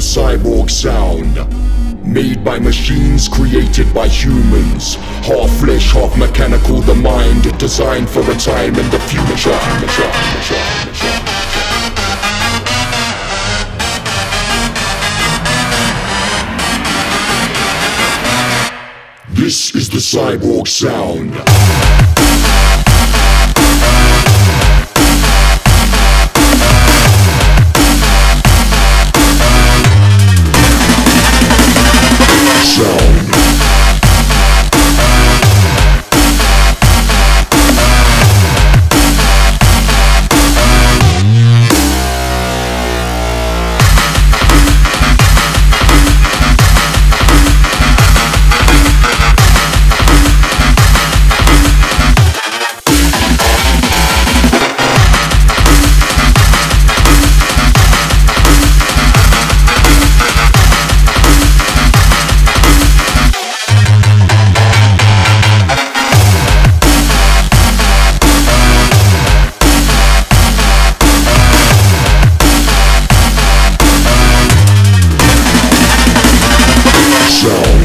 cyborg sound. Made by machines, created by humans. Half flesh, half mechanical, the mind designed for a time in the future. This is the cyborg sound. sound Show.